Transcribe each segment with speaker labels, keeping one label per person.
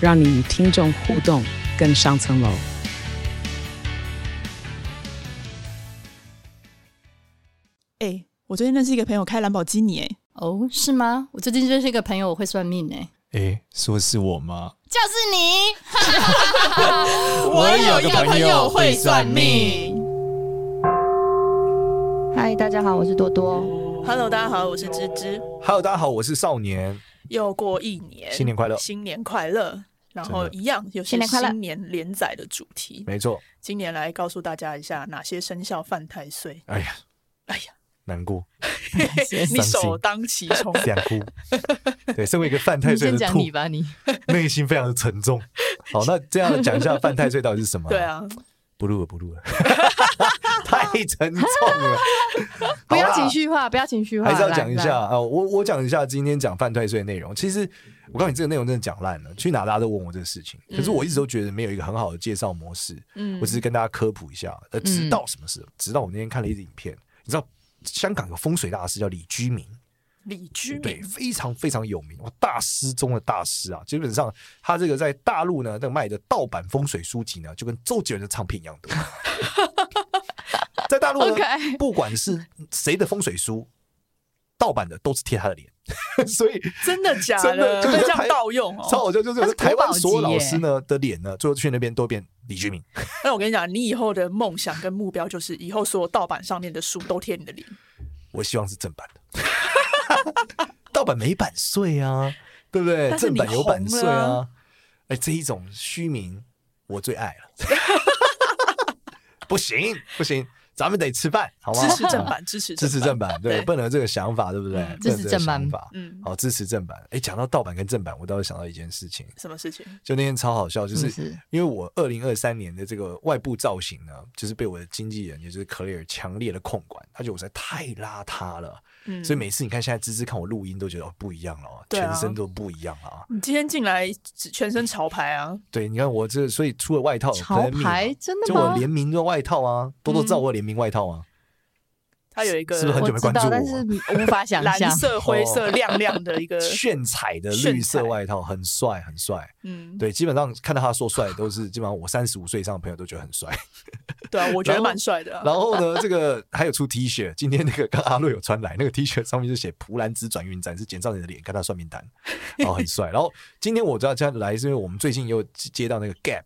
Speaker 1: 让你与听众互动更上层楼。
Speaker 2: 哎。我最近认识一个朋友开兰博基尼，哎，
Speaker 3: 哦，是吗？我最近认识一个朋友，我会算命，哎，
Speaker 4: 哎，说是我吗？
Speaker 3: 就是你。
Speaker 4: 我有一个朋友会算命。
Speaker 5: 嗨，大家好，我是多多。
Speaker 2: Hello，大家好，我是芝芝。
Speaker 4: Hello，大家好，我是少年。
Speaker 2: 又过一年，
Speaker 4: 新年快乐，
Speaker 2: 新年快乐。然后一样有些新年连载的主题，
Speaker 4: 没错。
Speaker 2: 今年来告诉大家一下哪些生肖犯太岁。
Speaker 4: 哎呀，
Speaker 2: 哎呀。
Speaker 4: 难过，
Speaker 2: 你首当其冲，
Speaker 4: 想哭。对，身为一个犯太岁的兔，
Speaker 3: 先讲你吧，你
Speaker 4: 内心非常的沉重。好，那这样讲一下犯太岁到底是什么？
Speaker 2: 对啊，
Speaker 4: 不录了，不录了，太沉重了。
Speaker 5: 不要情绪化，不要情绪化，
Speaker 4: 还是要讲一下啊。我我讲一下今天讲犯太岁的内容。其实我告诉你，这个内容真的讲烂了，去哪大家都问我这个事情。可是我一直都觉得没有一个很好的介绍模式。嗯，我只是跟大家科普一下。呃，直到什么时候？直到我那天看了一支影片，你知道。香港有风水大师叫李居明，
Speaker 2: 李居明
Speaker 4: 对，非常非常有名，大师中的大师啊！基本上他这个在大陆呢，那个卖的盗版风水书籍呢，就跟周杰伦的唱片一样多。在大陆.不管是谁的风水书，盗版的都是贴他的脸。所以
Speaker 2: 真的假的？真的就是这样盗用哦。
Speaker 4: 超好笑，就是台湾所有老师呢的脸呢，最后去那边都变李居明。
Speaker 2: 那我跟你讲，你以后的梦想跟目标就是以后所有盗版上面的书都贴你的脸。
Speaker 4: 我希望是正版的，盗版没版税啊，对不对？正版有版税啊。哎，这一种虚名我最爱了。不行，不行。咱们得吃饭，好吗？
Speaker 2: 支持正版，支持
Speaker 4: 支持正版，对，不能有这个想法，对不对？
Speaker 3: 支持正版
Speaker 4: 法，嗯，好，支持正版。哎，讲到盗版跟正版，我倒是想到一件事情。
Speaker 2: 什么事情？
Speaker 4: 就那天超好笑，就是因为我二零二三年的这个外部造型呢，就是被我的经纪人，也就是 Claire 强烈的控管，他觉得我实在太邋遢了。嗯，所以每次你看现在芝芝看我录音都觉得哦不一样了，全身都不一样啊。
Speaker 2: 你今天进来全身潮牌啊？
Speaker 4: 对，你看我这，所以出了外套，
Speaker 3: 潮牌真的
Speaker 4: 就我联名的外套啊，多多知道我联名外套啊。
Speaker 2: 它有一个
Speaker 4: 是不是很久没关注我？
Speaker 3: 但是无法想象
Speaker 2: 蓝色、灰色、亮亮的一个
Speaker 4: 炫彩的绿色外套，很帅，很帅。嗯，对，基本上看到他说帅，都是基本上我三十五岁以上的朋友都觉得很帅。
Speaker 2: 对啊，我觉得蛮帅的。
Speaker 4: 然后呢，这个还有出 T 恤，今天那个刚阿瑞有穿来，那个 T 恤上面就写“蒲兰兹转运站”，是简少你的脸，看他算命单，然后很帅。然后今天我知道这样来，是因为我们最近又接到那个 Gap。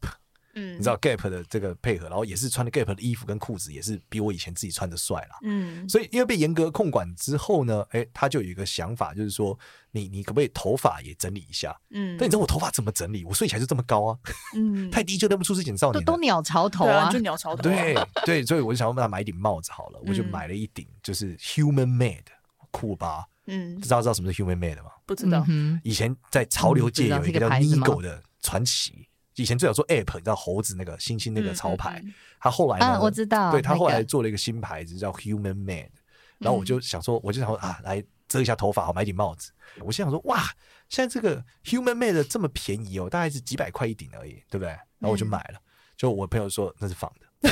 Speaker 4: 嗯，你知道 Gap 的这个配合，然后也是穿的 Gap 的衣服跟裤子，也是比我以前自己穿的帅啦。嗯，所以因为被严格控管之后呢，哎，他就有一个想法，就是说你你可不可以头发也整理一下？嗯，但你知道我头发怎么整理？我睡起来就这么高啊，嗯，太低就认不出是简少年。
Speaker 3: 都鸟巢头啊，
Speaker 2: 就鸟巢头。
Speaker 4: 对对，所以我就想要帮他买一顶帽子好了，我就买了一顶，就是 Human Made 酷吧。嗯，知道知道什么是 Human Made 吗？
Speaker 2: 不知道。
Speaker 4: 以前在潮流界有一个叫 Nigo 的传奇。以前最早做 App，你知道猴子那个星星那个潮牌，他后来呢？
Speaker 3: 我知道，
Speaker 4: 对他后来做了一个新牌子叫 Human Made，然后我就想说，我就想说啊，来遮一下头发，好买顶帽子。我心想说，哇，现在这个 Human Man 的这么便宜哦，大概是几百块一顶而已，对不对？然后我就买了，就我朋友说那是仿的。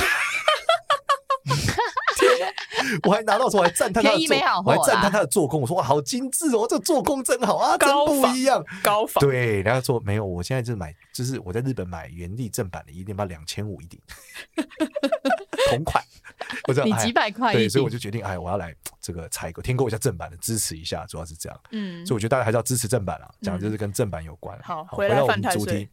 Speaker 4: 我还拿到时候还赞叹他的做，我还赞叹他的做工。我说哇，好精致哦，这做工真好啊，真不一样。
Speaker 2: 高仿
Speaker 4: 对，然后说没有，我现在就是买，就是我在日本买原地正版的，一定要两千五一顶，同款。我知道
Speaker 3: 你几百块，
Speaker 4: 对，所以我就决定，哎，我要来这个采购，添购一下正版的，支持一下，主要是这样。嗯，所以我觉得大家还是要支持正版啊，讲的就是跟正版有关。
Speaker 2: 好，回来我们主题。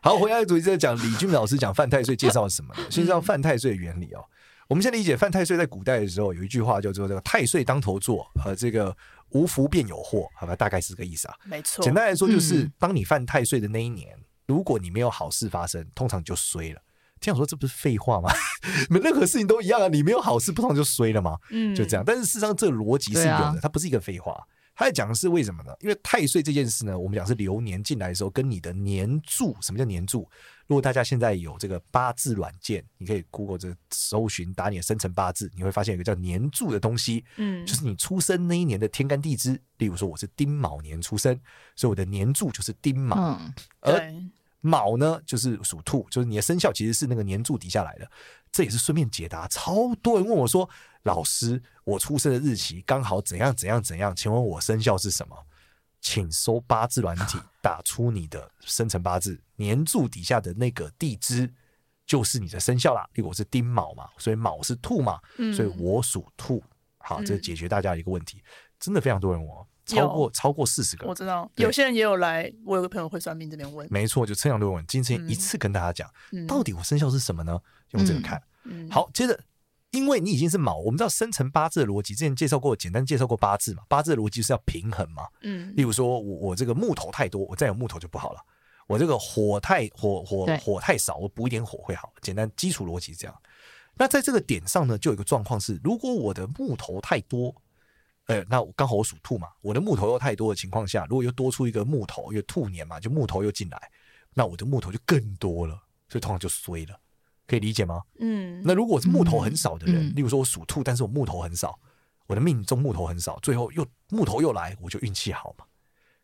Speaker 4: 好，回来主题在讲李俊老师讲犯太岁介绍什么？先知道犯太岁的原理哦。我们先理解犯太岁，在古代的时候有一句话叫做“这个太岁当头坐”，和这个“无福便有祸”，好吧，大概是这个意思啊。
Speaker 2: 没错，
Speaker 4: 简单来说就是，当你犯太岁的那一年，如果你没有好事发生，通常就衰了。听我说，这不是废话吗？没任何事情都一样啊，你没有好事，不通常就衰了吗？嗯，就这样。但是事实上，这个逻辑是有的，它不是一个废话，他在讲的是为什么呢？因为太岁这件事呢，我们讲是流年进来的时候，跟你的年柱，什么叫年柱？如果大家现在有这个八字软件，你可以 Google 这搜寻，打你的生辰八字，你会发现有一个叫年柱的东西，嗯，就是你出生那一年的天干地支。例如说我是丁卯年出生，所以我的年柱就是丁卯。嗯，而卯呢，就是属兔，就是你的生肖其实是那个年柱底下来的。这也是顺便解答，超多人问我说。老师，我出生的日期刚好怎样怎样怎样？请问我生肖是什么？请搜八字软体，打出你的生辰八字年柱底下的那个地支，就是你的生肖啦。例如我是丁卯嘛，所以卯是兔嘛，嗯、所以我属兔。好，这解决大家一个问题，嗯、真的非常多人问我，超过超过四十个。
Speaker 2: 我知道有些人也有来，我有个朋友会算命这边问，
Speaker 4: 没错，就这样多人问。今天一次跟大家讲，嗯、到底我生肖是什么呢？用这个看。嗯、好，接着。因为你已经是卯，我们知道生辰八字的逻辑，之前介绍过，简单介绍过八字嘛。八字的逻辑是要平衡嘛。嗯。例如说，我我这个木头太多，我再有木头就不好了。我这个火太火火火太少，我补一点火会好。简单基础逻辑是这样。那在这个点上呢，就有一个状况是，如果我的木头太多，呃，那刚好我属兔嘛，我的木头又太多的情况下，如果又多出一个木头，因为兔年嘛，就木头又进来，那我的木头就更多了，所以通常就衰了。可以理解吗？嗯，那如果是木头很少的人，嗯、例如说我属兔，但是我木头很少，我的命中木头很少，最后又木头又来，我就运气好嘛。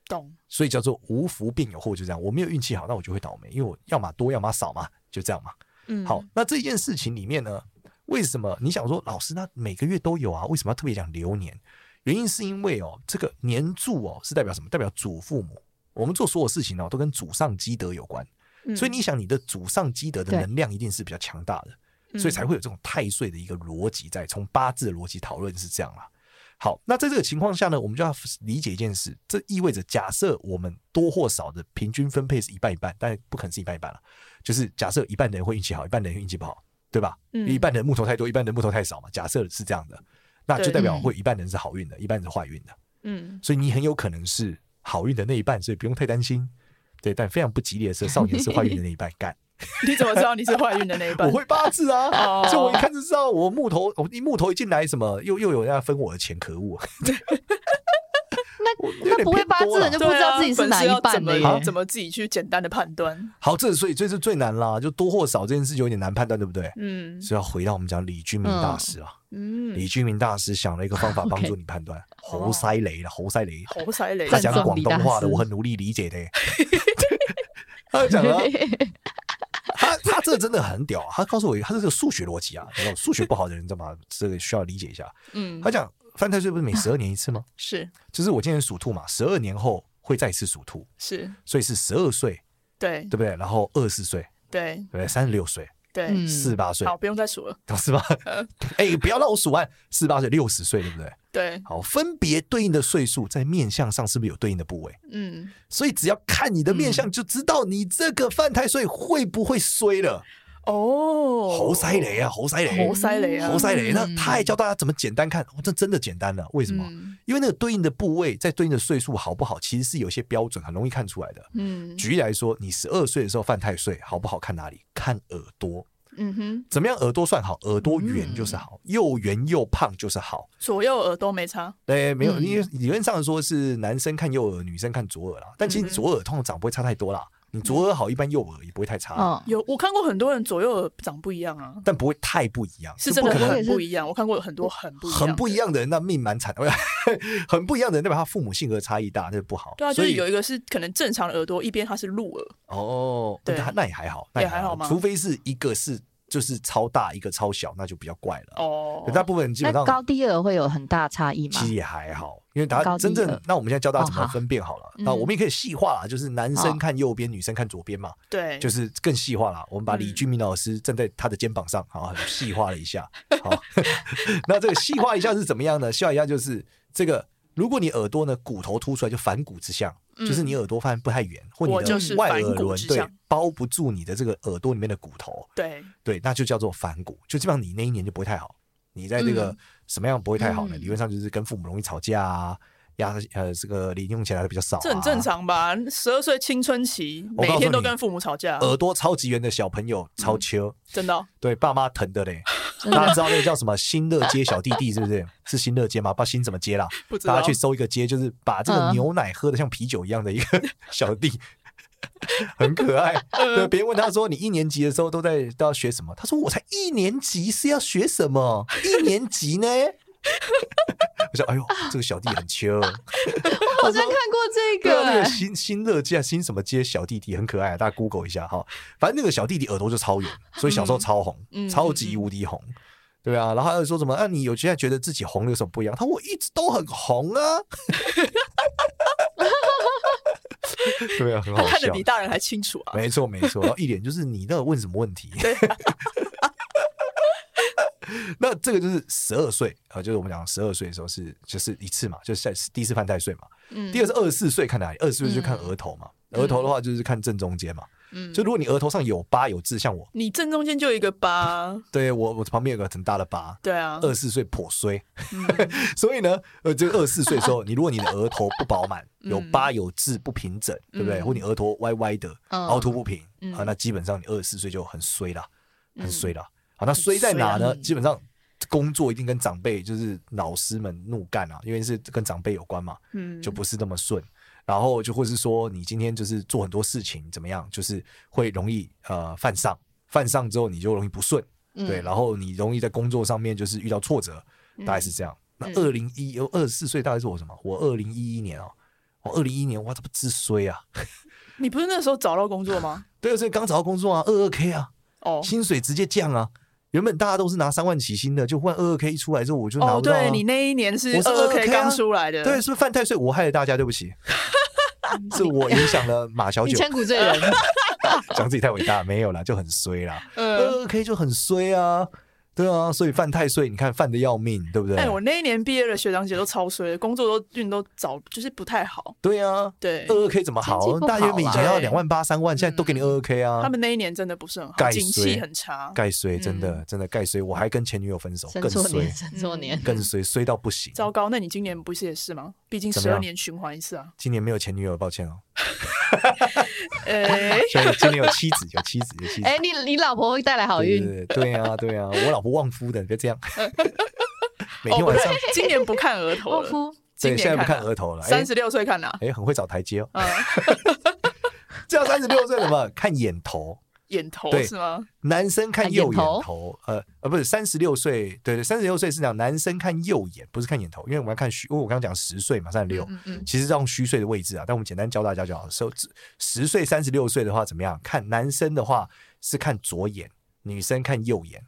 Speaker 2: 懂。
Speaker 4: 所以叫做无福便有祸，就这样。我没有运气好，那我就会倒霉，因为我要么多，要么少嘛，就这样嘛。嗯，好，那这件事情里面呢，为什么你想说老师，那每个月都有啊？为什么要特别讲流年？原因是因为哦，这个年柱哦，是代表什么？代表祖父母。我们做所有事情呢、哦，都跟祖上积德有关。所以你想，你的祖上积德的能量一定是比较强大的，所以才会有这种太岁的一个逻辑在。从八字的逻辑讨论是这样啦。好，那在这个情况下呢，我们就要理解一件事，这意味着假设我们多或少的平均分配是一半一半，但不可能是一半一半了。就是假设一半的人会运气好，一半的人运气不好，对吧？嗯、一半的人木头太多，一半的人木头太少嘛。假设是这样的，那就代表会一半人是好运的，一半是坏运的。嗯，所以你很有可能是好运的那一半，所以不用太担心。对，但非常不吉利的是，少年是坏运的那一半干。
Speaker 2: 你怎么知道你是坏运的那一半？
Speaker 4: 我会八字啊，所以我一看就知道，我木头，我一木头一进来，什么又又有人要分我的钱，可恶！
Speaker 5: 那那不会八字的人就不知道自己是哪一半的耶？
Speaker 2: 怎么自己去简单的判断？
Speaker 4: 好，这所以这是最难啦，就多或少这件事就有点难判断，对不对？嗯，所以要回到我们讲李君明大师啊。嗯，李君明大师想了一个方法 帮助你判断。猴塞雷了，猴塞雷，
Speaker 2: 猴塞雷，
Speaker 4: 他讲广东话的，我很努力理解的。他讲了，他他这真的很屌，他告诉我，他是这个数学逻辑啊，数学不好的人，知道吗？这个需要理解一下。嗯，他讲。犯太岁不是每十二年一次吗？
Speaker 2: 是，
Speaker 4: 就是我今年属兔嘛，十二年后会再次属兔，
Speaker 2: 是，
Speaker 4: 所以是十二岁，
Speaker 2: 对，
Speaker 4: 对不对？然后二十四岁，
Speaker 2: 对，
Speaker 4: 对不对？三十六岁，
Speaker 2: 对，
Speaker 4: 四十八岁，
Speaker 2: 好，不用再数了，
Speaker 4: 是吧？哎，不要让我数完，四十八岁，六十岁，对不对？
Speaker 2: 对，
Speaker 4: 好，分别对应的岁数在面相上是不是有对应的部位？嗯，所以只要看你的面相，就知道你这个犯太岁会不会衰了。
Speaker 2: 哦，
Speaker 4: 猴塞雷啊，猴塞雷，
Speaker 2: 猴塞雷啊，
Speaker 4: 猴塞雷。那他还教大家怎么简单看，这真的简单了。为什么？因为那个对应的部位在对应的岁数好不好，其实是有些标准，很容易看出来的。嗯，举例来说，你十二岁的时候犯太岁，好不好看哪里？看耳朵。嗯哼，怎么样耳朵算好？耳朵圆就是好，又圆又胖就是好。
Speaker 2: 左右耳朵没差？
Speaker 4: 对，没有，因为理论上说是男生看右耳，女生看左耳啦。但其实左耳通常长不会差太多啦。你左耳好，一般右耳也不会太差。
Speaker 2: 嗯，有我看过很多人左右耳长不一样啊，
Speaker 4: 但不会太不一样，
Speaker 2: 是真的很不一样。我看过很多很不一样
Speaker 4: 很不一样的人，那命蛮惨的。很不一样的人，代表他父母性格差异大，那就不好。
Speaker 2: 对啊，所以有一个是可能正常的耳朵，一边他是鹿耳。
Speaker 4: 哦，对，那也还好，
Speaker 2: 也还好吗？
Speaker 4: 除非是一个是。就是超大一个超小，那就比较怪了哦。大部分基本上
Speaker 5: 高低耳会有很大差异吗？
Speaker 4: 其实也还好，因为大家真正那我们现在教大家怎么分辨好了。那我们也可以细化，就是男生看右边，女生看左边嘛。对，就是更细化了。我们把李俊明老师站在他的肩膀上，好，细化了一下。好，那这个细化一下是怎么样呢？细化一下就是这个，如果你耳朵呢骨头凸出来，就反骨之象。就是你耳朵发现不太圆，或你的外耳轮对包不住你的这个耳朵里面的骨头，
Speaker 2: 对。
Speaker 4: 对，那就叫做反骨，就基本上你那一年就不会太好。你在这个什么样不会太好呢？理论上就是跟父母容易吵架啊，压呃这个零用钱来的比较少，
Speaker 2: 这很正常吧？十二岁青春期，每天都跟父母吵架，
Speaker 4: 耳朵超级圆的小朋友超秋，
Speaker 2: 真的，
Speaker 4: 对爸妈疼的嘞，大家知道那个叫什么新乐街小弟弟是不是？是新乐街吗？不知道新怎么街啦？大家去搜一个街，就是把这个牛奶喝的像啤酒一样的一个小弟，很可爱。对，别人问他说：“你一年级的时候都在都要学什么？”他说：“我才一年级，是要学什么？一年级呢？”我说：“哎呦，这个小弟很秋。”
Speaker 5: 我好像看过这个，
Speaker 4: 那个新新乐街新什么街小弟弟很可爱，大家 Google 一下哈。反正那个小弟弟耳朵就超圆，所以小时候超红，嗯、超级无敌红，对啊。然后他又说什么？啊，你有现在觉得自己红有什么不一样？他说我一直都很红啊。对啊，很好笑，
Speaker 2: 看得比大人还清楚啊。
Speaker 4: 没错没错，然后一脸就是你那问什么问题？对 那这个就是十二岁啊，就是我们讲十二岁的时候是就是一次嘛，就是在第一次犯太岁嘛。嗯。第二是二十四岁看哪里？二十四岁就看额头嘛。额头的话就是看正中间嘛。嗯。就如果你额头上有疤有痣，像我，
Speaker 2: 你正中间就有一个疤。
Speaker 4: 对我，我旁边有个很大的疤。
Speaker 2: 对啊。
Speaker 4: 二十四岁颇衰。所以呢，呃，这个二十四岁的时候，你如果你的额头不饱满，有疤有痣不平整，对不对？或你额头歪歪的，凹凸不平啊，那基本上你二十四岁就很衰了，很衰了。好，那衰在哪呢？基本上工作一定跟长辈，就是老师们怒干啊，因为是跟长辈有关嘛，嗯，就不是那么顺。然后就或是说，你今天就是做很多事情怎么样，就是会容易呃犯上，犯上之后你就容易不顺，对，然后你容易在工作上面就是遇到挫折，大概是这样。那二零一二十四岁大概是我什么？我二零一一年哦，我二零一一年哇，这不知衰啊！
Speaker 2: 你不是那时候找到工作吗？
Speaker 4: 对，所以刚找到工作啊，二二 K 啊，哦，薪水直接降啊。原本大家都是拿三万起薪的，就换二二 K 一出来之后，我就拿不到、啊。
Speaker 2: 哦，对你那一年是二二 K 刚出来的，
Speaker 4: 对，是不是犯太岁？我害了大家，对不起，是我影响了马小九，
Speaker 5: 千古罪人，
Speaker 4: 讲自己太伟大，没有啦，就很衰啦，二二 K 就很衰啊。对啊，所以犯太岁，你看犯的要命，对不对？
Speaker 2: 哎，我那一年毕业的学长姐都超衰，工作都运都早就是不太好。
Speaker 4: 对啊，
Speaker 2: 对，
Speaker 4: 二二 K 怎么好？大学以前要两万八三万，现在都给你二二 K 啊。
Speaker 2: 他们那一年真的不是很好，景气很差，
Speaker 4: 盖衰，真的真的盖衰。我还跟前女友分手，更衰，更衰，衰到不行。
Speaker 2: 糟糕，那你今年不是也是吗？毕竟十二年循环一次啊。
Speaker 4: 今年没有前女友，抱歉哦。
Speaker 2: 哎，
Speaker 4: 所以今年有妻子，有妻子，有妻子。
Speaker 5: 哎，你你老婆会带来好运？
Speaker 4: 对呀，对呀，我老婆旺夫的，别这样。每天晚上，
Speaker 2: 今年不看额头了。
Speaker 4: 对，现在不看额头了。
Speaker 2: 三十六岁看哪？
Speaker 4: 哎，很会找台阶哦。这样三十六岁什么？看眼头。
Speaker 2: 眼头是吗？
Speaker 4: 男生看右眼头，呃呃，不是三十六岁，对对，三十六岁是讲男生看右眼，不是看眼头，因为我们要看虚，因为我刚刚讲十岁嘛，三十六，其实这种虚岁的位置啊，但我们简单教大家就好。说十岁三十六岁的话怎么样？看男生的话是看左眼，女生看右眼，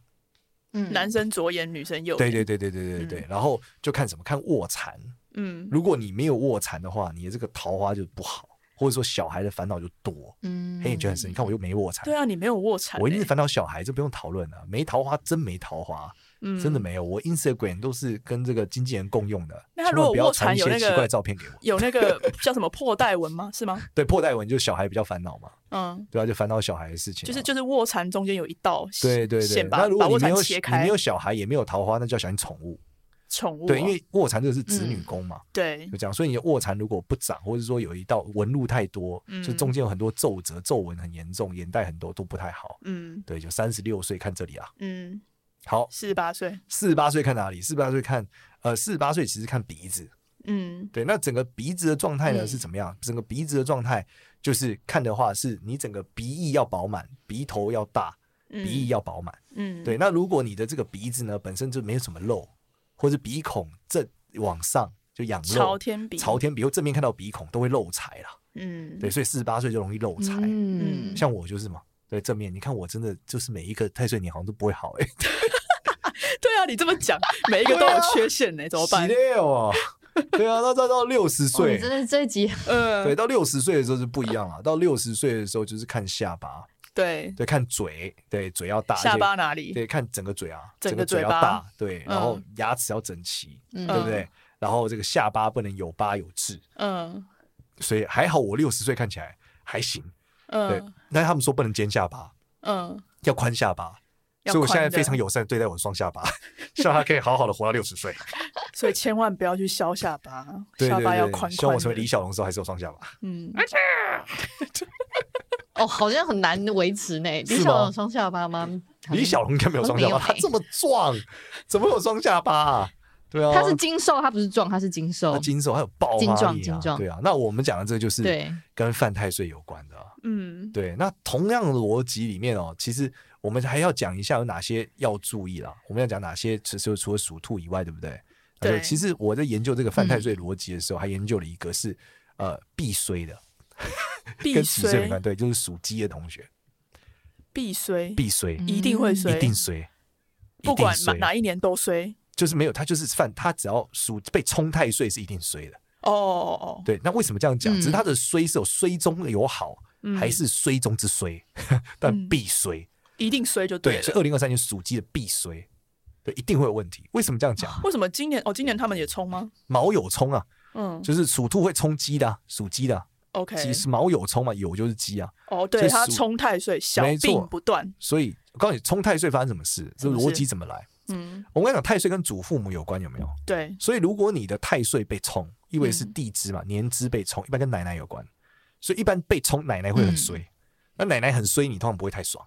Speaker 2: 嗯，男生左眼，女生右眼，
Speaker 4: 对对对对对对对，然后就看什么？看卧蚕，嗯，如果你没有卧蚕的话，你的这个桃花就不好。或者说小孩的烦恼就多，嗯，黑眼圈很深。你看我又没卧蚕，
Speaker 2: 对啊，你没有卧蚕，
Speaker 4: 我一定是烦恼小孩，这不用讨论了。没桃花真没桃花，嗯，真的没有。我 Instagram 都是跟这个经纪人共用的。
Speaker 2: 那他如果卧蚕有那个
Speaker 4: 奇怪照片给我，
Speaker 2: 有那个 叫什么破带纹吗？是吗？
Speaker 4: 对，破带纹就是小孩比较烦恼嘛，嗯，对啊，就烦恼小孩的事情。
Speaker 2: 就是就是卧蚕中间有一道，
Speaker 4: 对对对。那如果你没有你没有小孩也没有桃花，那就要小心宠物。
Speaker 2: 宠物
Speaker 4: 对，因为卧蚕这个是子女宫嘛，
Speaker 2: 对，
Speaker 4: 就这样。所以你的卧蚕如果不长，或者说有一道纹路太多，就中间有很多皱褶、皱纹很严重，眼袋很多都不太好。嗯，对，就三十六岁看这里啊。嗯，好，
Speaker 2: 四十八岁，
Speaker 4: 四十八岁看哪里？四十八岁看，呃，四十八岁其实看鼻子。嗯，对，那整个鼻子的状态呢是怎么样？整个鼻子的状态就是看的话，是你整个鼻翼要饱满，鼻头要大，鼻翼要饱满。嗯，对。那如果你的这个鼻子呢本身就没有什么肉。或者鼻孔正往上就仰露，
Speaker 2: 朝天鼻，
Speaker 4: 朝天鼻或正面看到鼻孔都会漏财啦。嗯，对，所以四十八岁就容易漏财。嗯，像我就是嘛，对，正面你看我真的就是每一个太岁年好像都不会好哎。
Speaker 2: 对啊，你这么讲，每一个都有缺陷呢，怎么办？
Speaker 4: 对啊，那再到六十岁，
Speaker 5: 真的是这一集，
Speaker 4: 嗯，对，到六十岁的时候就不一样了。到六十岁的时候就是看下巴。
Speaker 2: 对
Speaker 4: 对，看嘴，对嘴要大，
Speaker 2: 下巴哪里？
Speaker 4: 对，看整个嘴啊，整个嘴要大，对，然后牙齿要整齐，对不对？然后这个下巴不能有疤有痣，嗯，所以还好我六十岁看起来还行，嗯，对，但他们说不能尖下巴，嗯，要宽下巴，所以我现在非常友善对待我的双下巴，希望他可以好好的活到六十岁，
Speaker 2: 所以千万不要去削下巴，下巴要宽宽。
Speaker 4: 希望我成为李小龙的时候还是有双下巴，
Speaker 2: 嗯。
Speaker 5: 而且 哦，好像很难维持呢。李小龙双下巴吗？
Speaker 4: 李小龙应该没有双下巴，他这么壮，怎么有双下巴啊？对啊，
Speaker 5: 他是精瘦，他不是壮，他是精瘦。
Speaker 4: 他精瘦，他有爆
Speaker 5: 精壮，精壮。
Speaker 4: 对啊，那我们讲的这个就是跟犯太岁有关的。嗯，对。那同样的逻辑里面哦，其实我们还要讲一下有哪些要注意啦。我们要讲哪些，其实除了属兔以外，对不对？对。其实我在研究这个犯太岁逻辑的时候，还研究了一个是呃必衰的，跟几岁有关？对，就是属鸡的同学，
Speaker 2: 必衰，
Speaker 4: 必衰，
Speaker 2: 一定会衰，
Speaker 4: 一定衰，
Speaker 2: 不管哪哪一年都衰。
Speaker 4: 就是没有，他就是犯，他只要属被冲太岁是一定衰的。
Speaker 2: 哦哦哦，
Speaker 4: 对，那为什么这样讲？只是他的衰是有衰中有好，还是衰中之衰？但必衰，
Speaker 2: 一定衰就对。
Speaker 4: 所以二零二三年属鸡的必衰，对，一定会有问题。为什么这样讲？
Speaker 2: 为什么今年哦？今年他们也冲吗？
Speaker 4: 卯酉冲啊，嗯，就是属兔会冲鸡的，属鸡的。
Speaker 2: OK，
Speaker 4: 其实卯酉冲嘛，酉就是鸡啊。
Speaker 2: 哦，对，他冲太岁，小病不断。
Speaker 4: 所以我告诉你，冲太岁发生什么事？这逻辑怎么来？嗯，我跟你讲，太岁跟祖父母有关，有没有？
Speaker 2: 对，
Speaker 4: 所以如果你的太岁被冲，意味是地支嘛，年支被冲，一般跟奶奶有关，所以一般被冲，奶奶会很衰。那奶奶很衰，你通常不会太爽，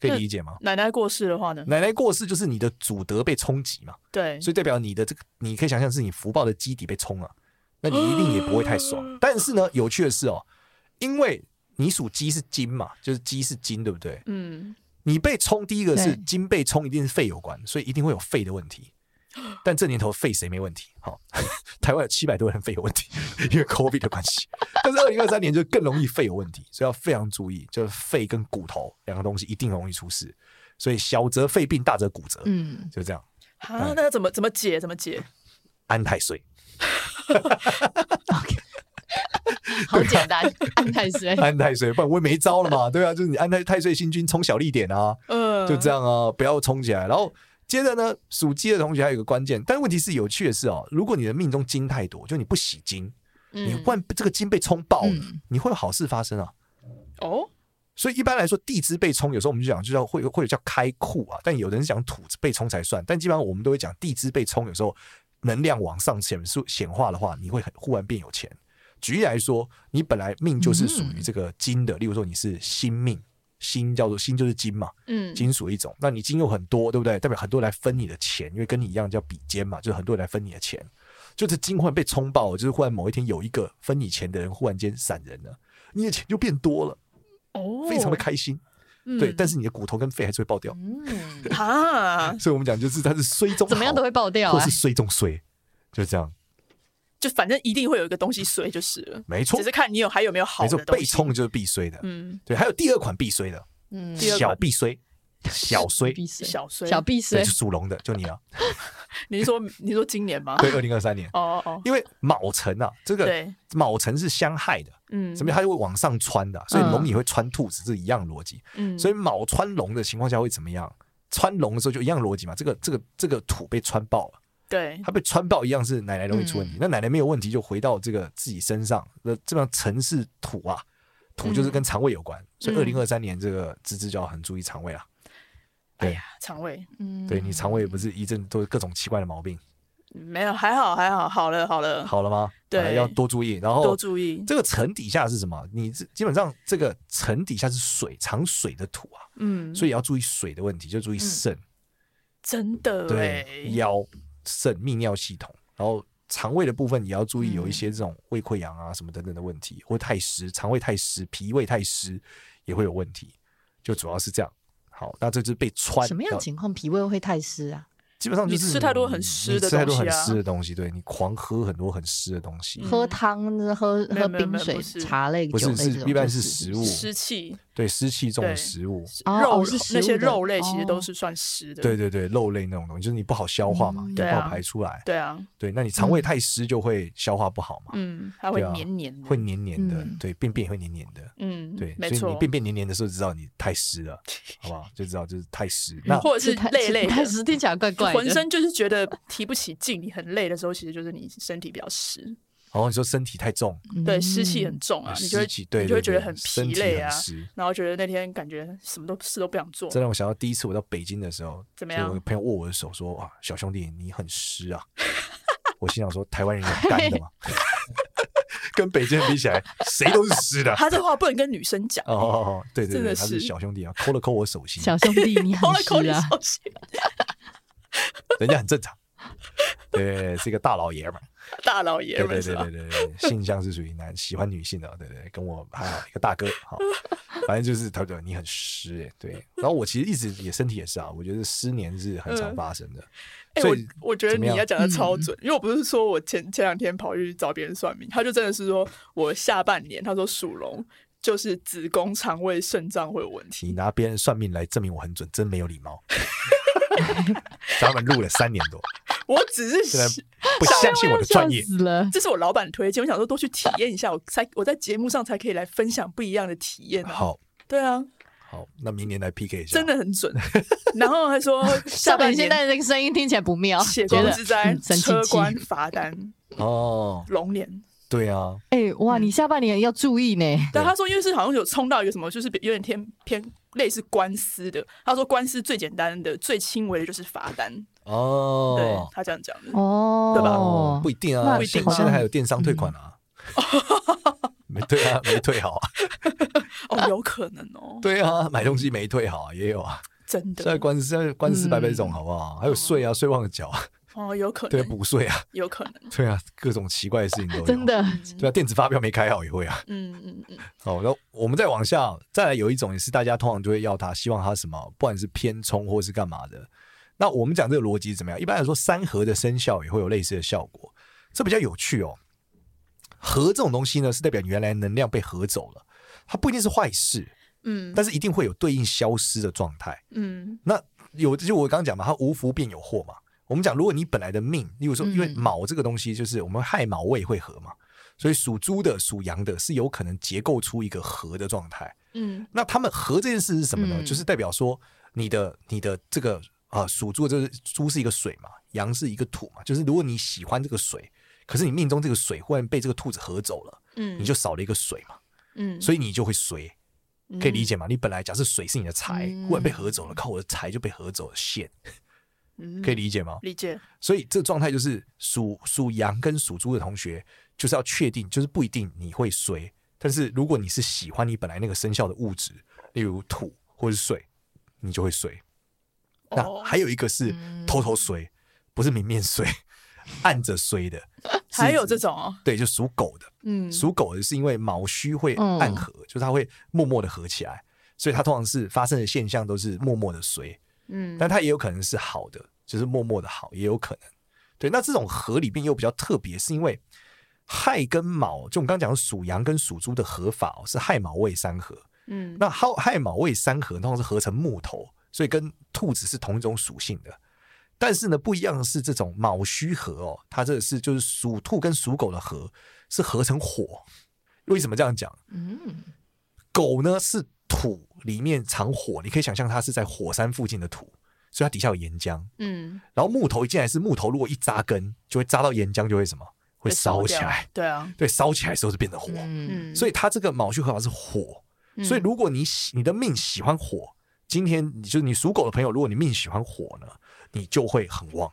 Speaker 4: 可以理解吗？
Speaker 2: 奶奶过世的话呢？
Speaker 4: 奶奶过世就是你的祖德被冲击嘛，
Speaker 2: 对，
Speaker 4: 所以代表你的这个，你可以想象是你福报的基底被冲了，那你一定也不会太爽。但是呢，有趣的是哦，因为你属鸡是金嘛，就是鸡是金，对不对？嗯。你被冲，第一个是金被冲，一定是肺有关，所以一定会有肺的问题。但这年头肺谁没问题？好，台湾有七百多人肺有问题，因为 COVID 的关系。但是二零二三年就更容易肺有问题，所以要非常注意，就是肺跟骨头两个东西一定容易出事。所以小则肺病，大则骨折。嗯，就这样。
Speaker 2: 啊，那要怎么怎么解？怎么解？
Speaker 4: 安太岁。
Speaker 5: 好简单，安太岁，
Speaker 4: 安太岁，不然我也没招了嘛。对啊，就是你安太太岁星君冲小力点啊，嗯，就这样啊，不要冲起来。然后接着呢，属鸡的同学还有一个关键，但问题是有趣的是哦，如果你的命中金太多，就你不喜金，嗯、你万这个金被冲爆了，嗯、你会有好事发生啊。哦，所以一般来说，地支被冲，有时候我们就讲就叫会或者叫开库啊，但有的人讲土被冲才算，但基本上我们都会讲地支被冲，有时候能量往上显出显化的话，你会很忽然变有钱。举例来说，你本来命就是属于这个金的，例如说你是辛命，辛叫做辛就是金嘛，嗯，金属一种，那你金又很多，对不对？代表很多人来分你的钱，因为跟你一样叫比肩嘛，就是很多人来分你的钱，就是金忽然被冲爆了，就是忽然某一天有一个分你钱的人忽然间闪人了，你的钱就变多了，哦，非常的开心，对，但是你的骨头跟肺还是会爆掉，嗯。啊，所以我们讲就是它是衰中怎么样都会爆掉，或是衰中衰，就这样。
Speaker 2: 就反正一定会有一个东西衰就是了，
Speaker 4: 没错，
Speaker 2: 只是看你有还有没有好的东西。没错，
Speaker 4: 被冲就是必衰的，嗯，对，还有第二款必衰的，嗯，小必衰，小衰，
Speaker 2: 小衰，
Speaker 5: 小必衰，
Speaker 4: 属龙的就你 了。
Speaker 2: 你是说你说今年吗？
Speaker 4: 对，二零二三年。哦哦，因为卯辰啊，这个卯辰是相害的，嗯，什么它就会往上穿的，所以龙也会穿兔子，是一样逻辑。嗯，所以卯穿龙的情况下会怎么样？穿龙的时候就一样逻辑嘛，这个这个这个土被穿爆了。
Speaker 2: 对，
Speaker 4: 他被穿爆一样是奶奶容易出问题，嗯、那奶奶没有问题就回到这个自己身上。那这样辰是土啊，土就是跟肠胃有关，嗯、所以二零二三年这个芝芝就要很注意肠胃啊。
Speaker 2: 对呀，肠胃，嗯，
Speaker 4: 对你肠胃不是一阵都是各种奇怪的毛病？
Speaker 2: 没有，还好还好，好了好了，
Speaker 4: 好了吗？
Speaker 2: 对，
Speaker 4: 要多注意，然后
Speaker 2: 多注意。
Speaker 4: 这个层底下是什么？你基本上这个层底下是水，藏水的土啊，嗯，所以要注意水的问题，就注意肾、嗯。
Speaker 2: 真的，
Speaker 4: 对腰。肾泌尿系统，然后肠胃的部分也要注意，有一些这种胃溃疡啊什么等等的问题，或太湿，肠胃太湿，脾胃太湿也会有问题，就主要是这样。好，那这就是被穿
Speaker 5: 什么样情况，脾胃会太湿啊？
Speaker 4: 基本上就是
Speaker 2: 吃太多很湿的东西，吃太多很湿的东西，
Speaker 4: 对，你狂喝很多很湿的东西，
Speaker 5: 喝汤、喝喝冰水、茶类、
Speaker 4: 不是是一般是食物。
Speaker 2: 湿气，
Speaker 4: 对，湿气重的食物，
Speaker 2: 肉那些肉类其实都是算湿的，
Speaker 4: 对对对，肉类那种东西就是你不好消化嘛，不好排出来，
Speaker 2: 对啊，
Speaker 4: 对，那你肠胃太湿就会消化不好嘛，
Speaker 2: 嗯，它会黏黏的，
Speaker 4: 会黏黏的，对，便便也会黏黏的，嗯，对，所以你便便黏黏的时候，知道你太湿了，好不好？就知道就是太湿，那
Speaker 2: 或者是累累
Speaker 5: 太湿，听起来怪怪，
Speaker 2: 浑身就是觉得。提不起劲，你很累的时候，其实就是你身体比较湿。
Speaker 4: 哦，你说身体太重，
Speaker 2: 对，湿气很重啊，你就会你就会觉得很疲累啊，然后觉得那天感觉什么都事都不想做。
Speaker 4: 这让我想到第一次我到北京的时候，
Speaker 2: 怎么样？
Speaker 4: 我朋友握我的手说：“哇，小兄弟，你很湿啊！”我心想说：“台湾人有干的吗？” 跟北京人比起来，谁都是湿的。
Speaker 2: 他这话不能跟女生讲。
Speaker 4: 哦，对对对，
Speaker 2: 是
Speaker 4: 他是小兄弟啊，抠了抠我手心。
Speaker 5: 小兄弟，你抠了抠你手心！
Speaker 4: 人家很正常。对，是一个大老爷们。
Speaker 2: 大老爷们，
Speaker 4: 对对对对对，性向是属于男，喜欢女性的，对对，跟我还好一个大哥，好，反正就是他说你很湿，对，然后我其实一直也身体也是啊，我觉得湿黏是很常发生的。
Speaker 2: 哎，我我觉得你要讲的超准，因为我不是说我前前两天跑去找别人算命，他就真的是说我下半年，他说属龙就是子宫、肠胃、肾脏会有问题。
Speaker 4: 你拿别人算命来证明我很准，真没有礼貌。咱们录了三年多。
Speaker 2: 我只是
Speaker 4: 不相信我的专业，
Speaker 2: 这是我老板推荐。我想说多去体验一下，我才我在节目上才可以来分享不一样的体验。
Speaker 4: 好，
Speaker 2: 对啊，
Speaker 4: 好，那明年来 PK 一下，
Speaker 2: 真的很准。然后还说
Speaker 5: 下半年现在那个声音听起来不妙，
Speaker 2: 血光之灾、车关罚单哦，龙年。
Speaker 4: 对啊，
Speaker 5: 哎哇，你下半年要注意呢。
Speaker 2: 但他说，因为是好像有冲到一个什么，就是有点偏偏类似官司的。他说官司最简单的、最轻微的就是罚单。
Speaker 4: 哦，
Speaker 2: 对，他这样讲的
Speaker 5: 哦，
Speaker 2: 对吧？
Speaker 4: 不一定啊，不一定现在还有电商退款啊，没退啊，没退好啊。
Speaker 2: 哦，有可能哦。
Speaker 4: 对啊，买东西没退好啊，也有啊。
Speaker 2: 真的，
Speaker 4: 现在官司，现在官司百百种，好不好？还有税啊，税忘了缴。
Speaker 2: 哦，有可能
Speaker 4: 对补税啊，
Speaker 2: 有可能
Speaker 4: 对啊，各种奇怪的事情都有。
Speaker 5: 真的，
Speaker 4: 对啊，电子发票没开好也会啊。
Speaker 2: 嗯嗯嗯。
Speaker 4: 好，然后我们再往下，再来有一种也是大家通常就会要他，希望他什么，不管是偏冲或是干嘛的。那我们讲这个逻辑怎么样？一般来说，三合的生肖也会有类似的效果，这比较有趣哦。合这种东西呢，是代表原来能量被合走了，它不一定是坏事，嗯，但是一定会有对应消失的状态，嗯。那有就我刚刚讲嘛，它无福便有祸嘛。我们讲，如果你本来的命，例如说，因为卯这个东西就是我们亥卯未会合嘛，所以属猪的、属羊的是有可能结构出一个合的状态。嗯，那他们合这件事是什么呢？嗯、就是代表说你的你的这个啊，属猪的这个猪是一个水嘛，羊是一个土嘛，就是如果你喜欢这个水，可是你命中这个水忽然被这个兔子合走了，嗯，你就少了一个水嘛，嗯，所以你就会衰，可以理解吗？你本来假设水是你的财，忽然被合走了，靠我的财就被合走了线。可以理解吗？
Speaker 2: 理解。
Speaker 4: 所以这个状态就是属属羊跟属猪的同学，就是要确定，就是不一定你会衰。但是如果你是喜欢你本来那个生肖的物质，例如土或是水，你就会衰。哦、那还有一个是偷偷衰，嗯、不是明面衰，暗着衰的。
Speaker 2: 还有这种哦？
Speaker 4: 对，就属狗的。嗯，属狗的是因为卯须会暗合，嗯、就是它会默默的合起来，所以它通常是发生的现象都是默默的衰。嗯，但它也有可能是好的，就是默默的好，也有可能。对，那这种合里边又比较特别，是因为亥跟卯，就我们刚刚讲的属羊跟属猪的合法哦，是亥卯未三合。嗯，那亥亥卯未三合，通常是合成木头，所以跟兔子是同一种属性的。但是呢，不一样的是这种卯戌合哦，它这个是就是属兔跟属狗的合是合成火。为什么这样讲？嗯，狗呢是。土里面藏火，你可以想象它是在火山附近的土，所以它底下有岩浆。嗯，然后木头一进来是木头，如果一扎根，就会扎到岩浆，就会什么？会烧起来。
Speaker 2: 对啊，
Speaker 4: 对，烧起来的时候就变成火。嗯，所以它这个卯戌合法是火，所以如果你喜你的命喜欢火，今天你就是你属狗的朋友，如果你命喜欢火呢，你就会很旺。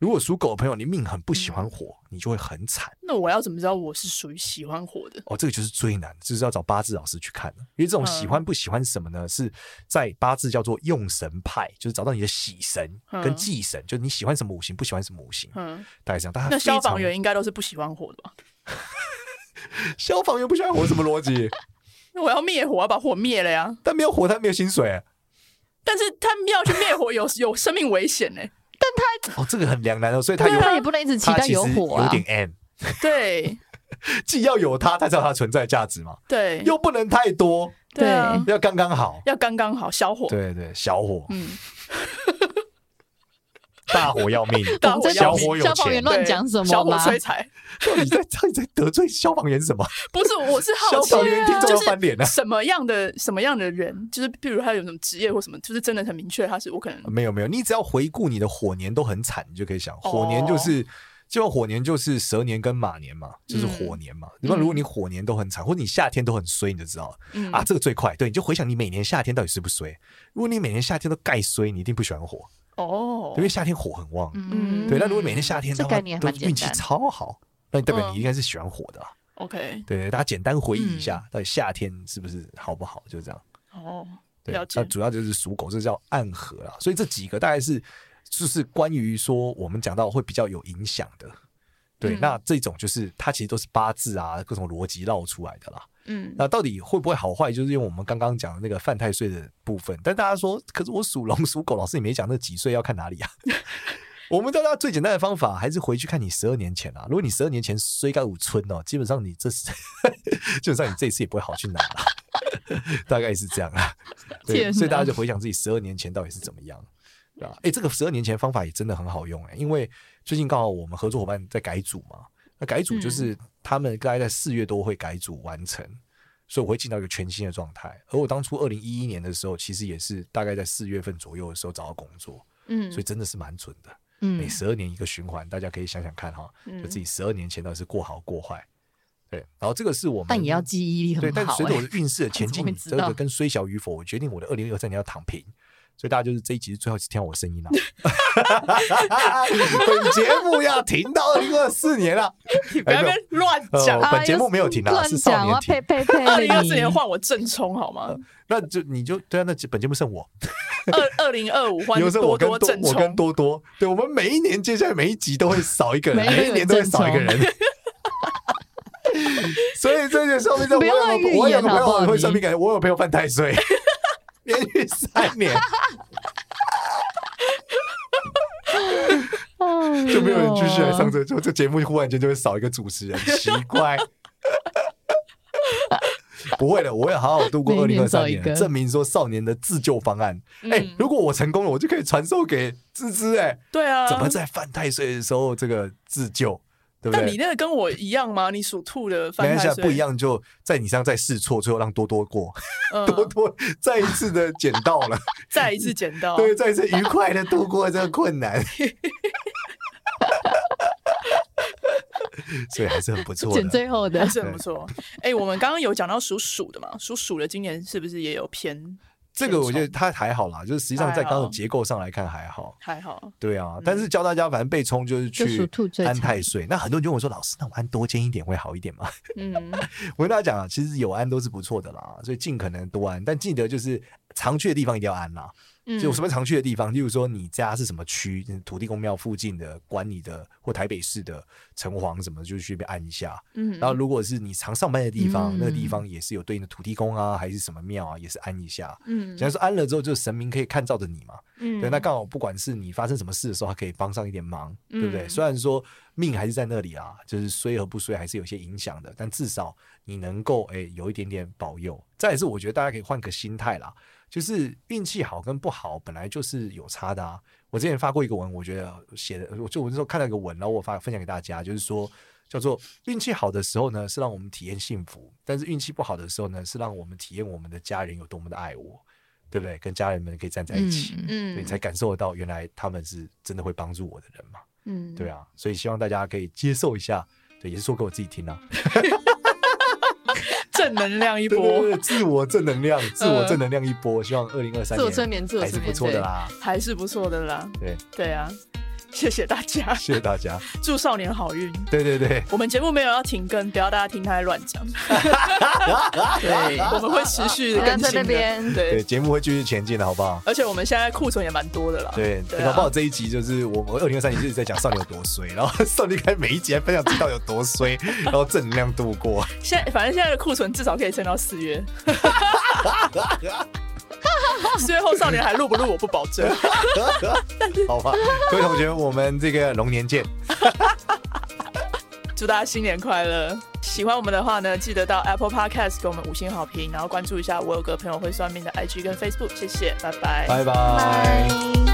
Speaker 4: 如果属狗的朋友，你命很不喜欢火，嗯、你就会很惨。
Speaker 2: 那我要怎么知道我是属于喜欢火的？
Speaker 4: 哦，这个就是最难，就是要找八字老师去看。因为这种喜欢不喜欢什么呢？嗯、是在八字叫做用神派，就是找到你的喜神跟忌神，嗯、就是你喜欢什么五行，不喜欢什么五行。嗯，大概这样。大家
Speaker 2: 那消防员应该都是不喜欢火的吧？
Speaker 4: 消防员不喜欢火，什么逻辑？
Speaker 2: 那 我要灭火，要把火灭了呀。
Speaker 4: 但没有火，他没有薪水。
Speaker 2: 但是他们要去灭火有，有有生命危险呢。
Speaker 5: 但他
Speaker 4: 哦，这个很两难哦，所以他有
Speaker 5: 他也不能一直期待有火啊，
Speaker 4: 有点 M，
Speaker 2: 对，
Speaker 4: 既要有它，才知道它存在价值嘛，
Speaker 2: 对，
Speaker 4: 又不能太多，
Speaker 2: 对，
Speaker 4: 要刚刚好，
Speaker 2: 要刚刚好，小火，
Speaker 4: 对对，小火，嗯，大火要命，小火有钱，
Speaker 5: 消防员乱讲什么？
Speaker 2: 小火摧财，
Speaker 4: 你在你在得罪消防员什么？
Speaker 2: 不是，我是好奇，
Speaker 4: 消防员听众要翻脸了。
Speaker 2: 什么样的什么样的人，就是比如他有什么职业或什么，就是真的很明确，他是我可能
Speaker 4: 没有没有，你只要回顾你的火年都很惨，你就可以想，火年就是，就火年就是蛇年跟马年嘛，就是火年嘛。那如果你火年都很惨，或者你夏天都很衰，你就知道了啊，这个最快。对，你就回想你每年夏天到底衰不衰？如果你每年夏天都盖衰，你一定不喜欢火。哦，因为夏天火很旺，嗯，对。那如果每天夏天的话，都运气超好，那你代表你应该是喜欢火的。
Speaker 2: OK，
Speaker 4: 对，大家简单回忆一下，到底夏天是不是好不好？就是这样。
Speaker 2: 哦，
Speaker 4: 对，
Speaker 2: 了解。
Speaker 4: 那主要就是属狗，这叫暗合啦。所以这几个大概是就是关于说我们讲到会比较有影响的。对，那这种就是它其实都是八字啊，各种逻辑绕出来的啦。嗯，那到底会不会好坏，就是用我们刚刚讲的那个犯太岁的部分。但大家说，可是我属龙属狗，老师你没讲那几岁要看哪里啊？我们大家最简单的方法还是回去看你十二年前啊。如果你十二年前衰该五春哦，基本上你这是 基本上你这一次也不会好去哪了，大概是这样啊。对，所以大家就回想自己十二年前到底是怎么样，哎，这个十二年前方法也真的很好用哎，因为最近刚好我们合作伙伴在改组嘛，那改组就是他们大概在四月多会改组完成，嗯、所以我会进到一个全新的状态。而我当初二零一一年的时候，其实也是大概在四月份左右的时候找到工作，嗯，所以真的是蛮准的。嗯每十二年一个循环，大家可以想想看哈，就自己十二年前到底是过好过坏，对。然后这个是我们，
Speaker 5: 但也要记忆力很好。
Speaker 4: 对，但随着我的运势的 前进，这个跟虽小与否，我决定我的二零二三年要躺平。所以大家就是这一集是最后一次听到我声音了。本节目要停到二零二四年了，
Speaker 2: 不要乱讲。
Speaker 4: 本节目没有停啊，是少年停。
Speaker 2: 二零二四年换我正冲好吗？
Speaker 4: 那就你就对啊，那本节目剩我。
Speaker 2: 二二零二五 换多多正冲，
Speaker 4: 我跟多多，对，我们每一年接下来每一集都会少一个人，每一年都会少一个人。所以这件说明，我有我有个朋友会算命，感觉我有朋友犯太岁。连续三年，就没有人继续来上这，就这节目忽然间就会少一个主持人，奇怪。不会的，我会好好度过二零二三年，证明说少年的自救方案。哎，如果我成功了，我就可以传授给芝芝。哎，
Speaker 2: 对啊，
Speaker 4: 怎么在犯太岁的时候这个自救？对不对？
Speaker 2: 但你那个跟我一样吗？你属兔的，
Speaker 4: 没关系，不一样，就在你身上再试错，最后让多多过，嗯、多多再一次的捡到了，
Speaker 2: 再一次捡到，
Speaker 4: 对，再一次愉快的度过这个困难，所以还是很不错的，
Speaker 5: 捡最后的
Speaker 2: 还是很不错。哎对，我们刚刚有讲到属鼠的嘛，属鼠的今年是不是也有偏？
Speaker 4: 这个我觉得它还好啦，就是实际上在刚刚结构上来看还好，
Speaker 2: 还好，
Speaker 4: 对啊。但是教大家，反正被冲就是去安太岁。那很多人就问我说：“老师，那我安多尖一点会好一点吗？” 嗯，我跟大家讲啊，其实有安都是不错的啦，所以尽可能多安，但记得就是常去的地方一定要安啦。就有什么常去的地方，例如说你家是什么区，土地公庙附近的，管你的或台北市的城隍什么，就去那边按一下。嗯，然后如果是你常上班的地方，那个地方也是有对应的土地公啊，还是什么庙啊，也是按一下。嗯，假如说安了之后，就神明可以看照着你嘛。嗯，对，那刚好不管是你发生什么事的时候，他可以帮上一点忙，对不对？虽然说命还是在那里啊，就是衰和不衰还是有些影响的，但至少你能够哎有一点点保佑。再也是我觉得大家可以换个心态啦。就是运气好跟不好本来就是有差的啊！我之前发过一个文，我觉得写的，我就我那时候看到一个文，然后我发分享给大家，就是说叫做运气好的时候呢，是让我们体验幸福；但是运气不好的时候呢，是让我们体验我们的家人有多么的爱我，对不对？跟家人们可以站在一起，嗯，你才感受得到原来他们是真的会帮助我的人嘛，嗯，对啊，所以希望大家可以接受一下，对，也是说给我自己听啊。
Speaker 2: 正能量一波，
Speaker 4: 对对对，自我正能量，自我正能量一波。希望二零二三年还是不错的啦，
Speaker 2: 还是不错的啦。
Speaker 4: 对
Speaker 2: 对啊。谢谢大家，
Speaker 4: 谢谢大家，
Speaker 2: 祝少年好运。
Speaker 4: 对对对，
Speaker 2: 我们节目没有要停更，不要大家听他在乱讲。对，我们会持续的更新的。
Speaker 4: 对，节目会继续前进的，好不好？
Speaker 2: 而且我们现在库存也蛮多的啦。
Speaker 4: 对，搞不好这一集就是我们二零二三年一直在讲少年有多衰，然后少年开每一集还分享知道有多衰，然后正能量度过。
Speaker 2: 现在反正现在的库存至少可以撑到四月。四月后少年还录不录？我不保证。
Speaker 4: 好吧，各位同学，我们这个龙年见。
Speaker 2: 祝大家新年快乐！喜欢我们的话呢，记得到 Apple Podcast 给我们五星好评，然后关注一下我有个朋友会算命的 IG 跟 Facebook。谢谢，拜拜，
Speaker 4: 拜拜。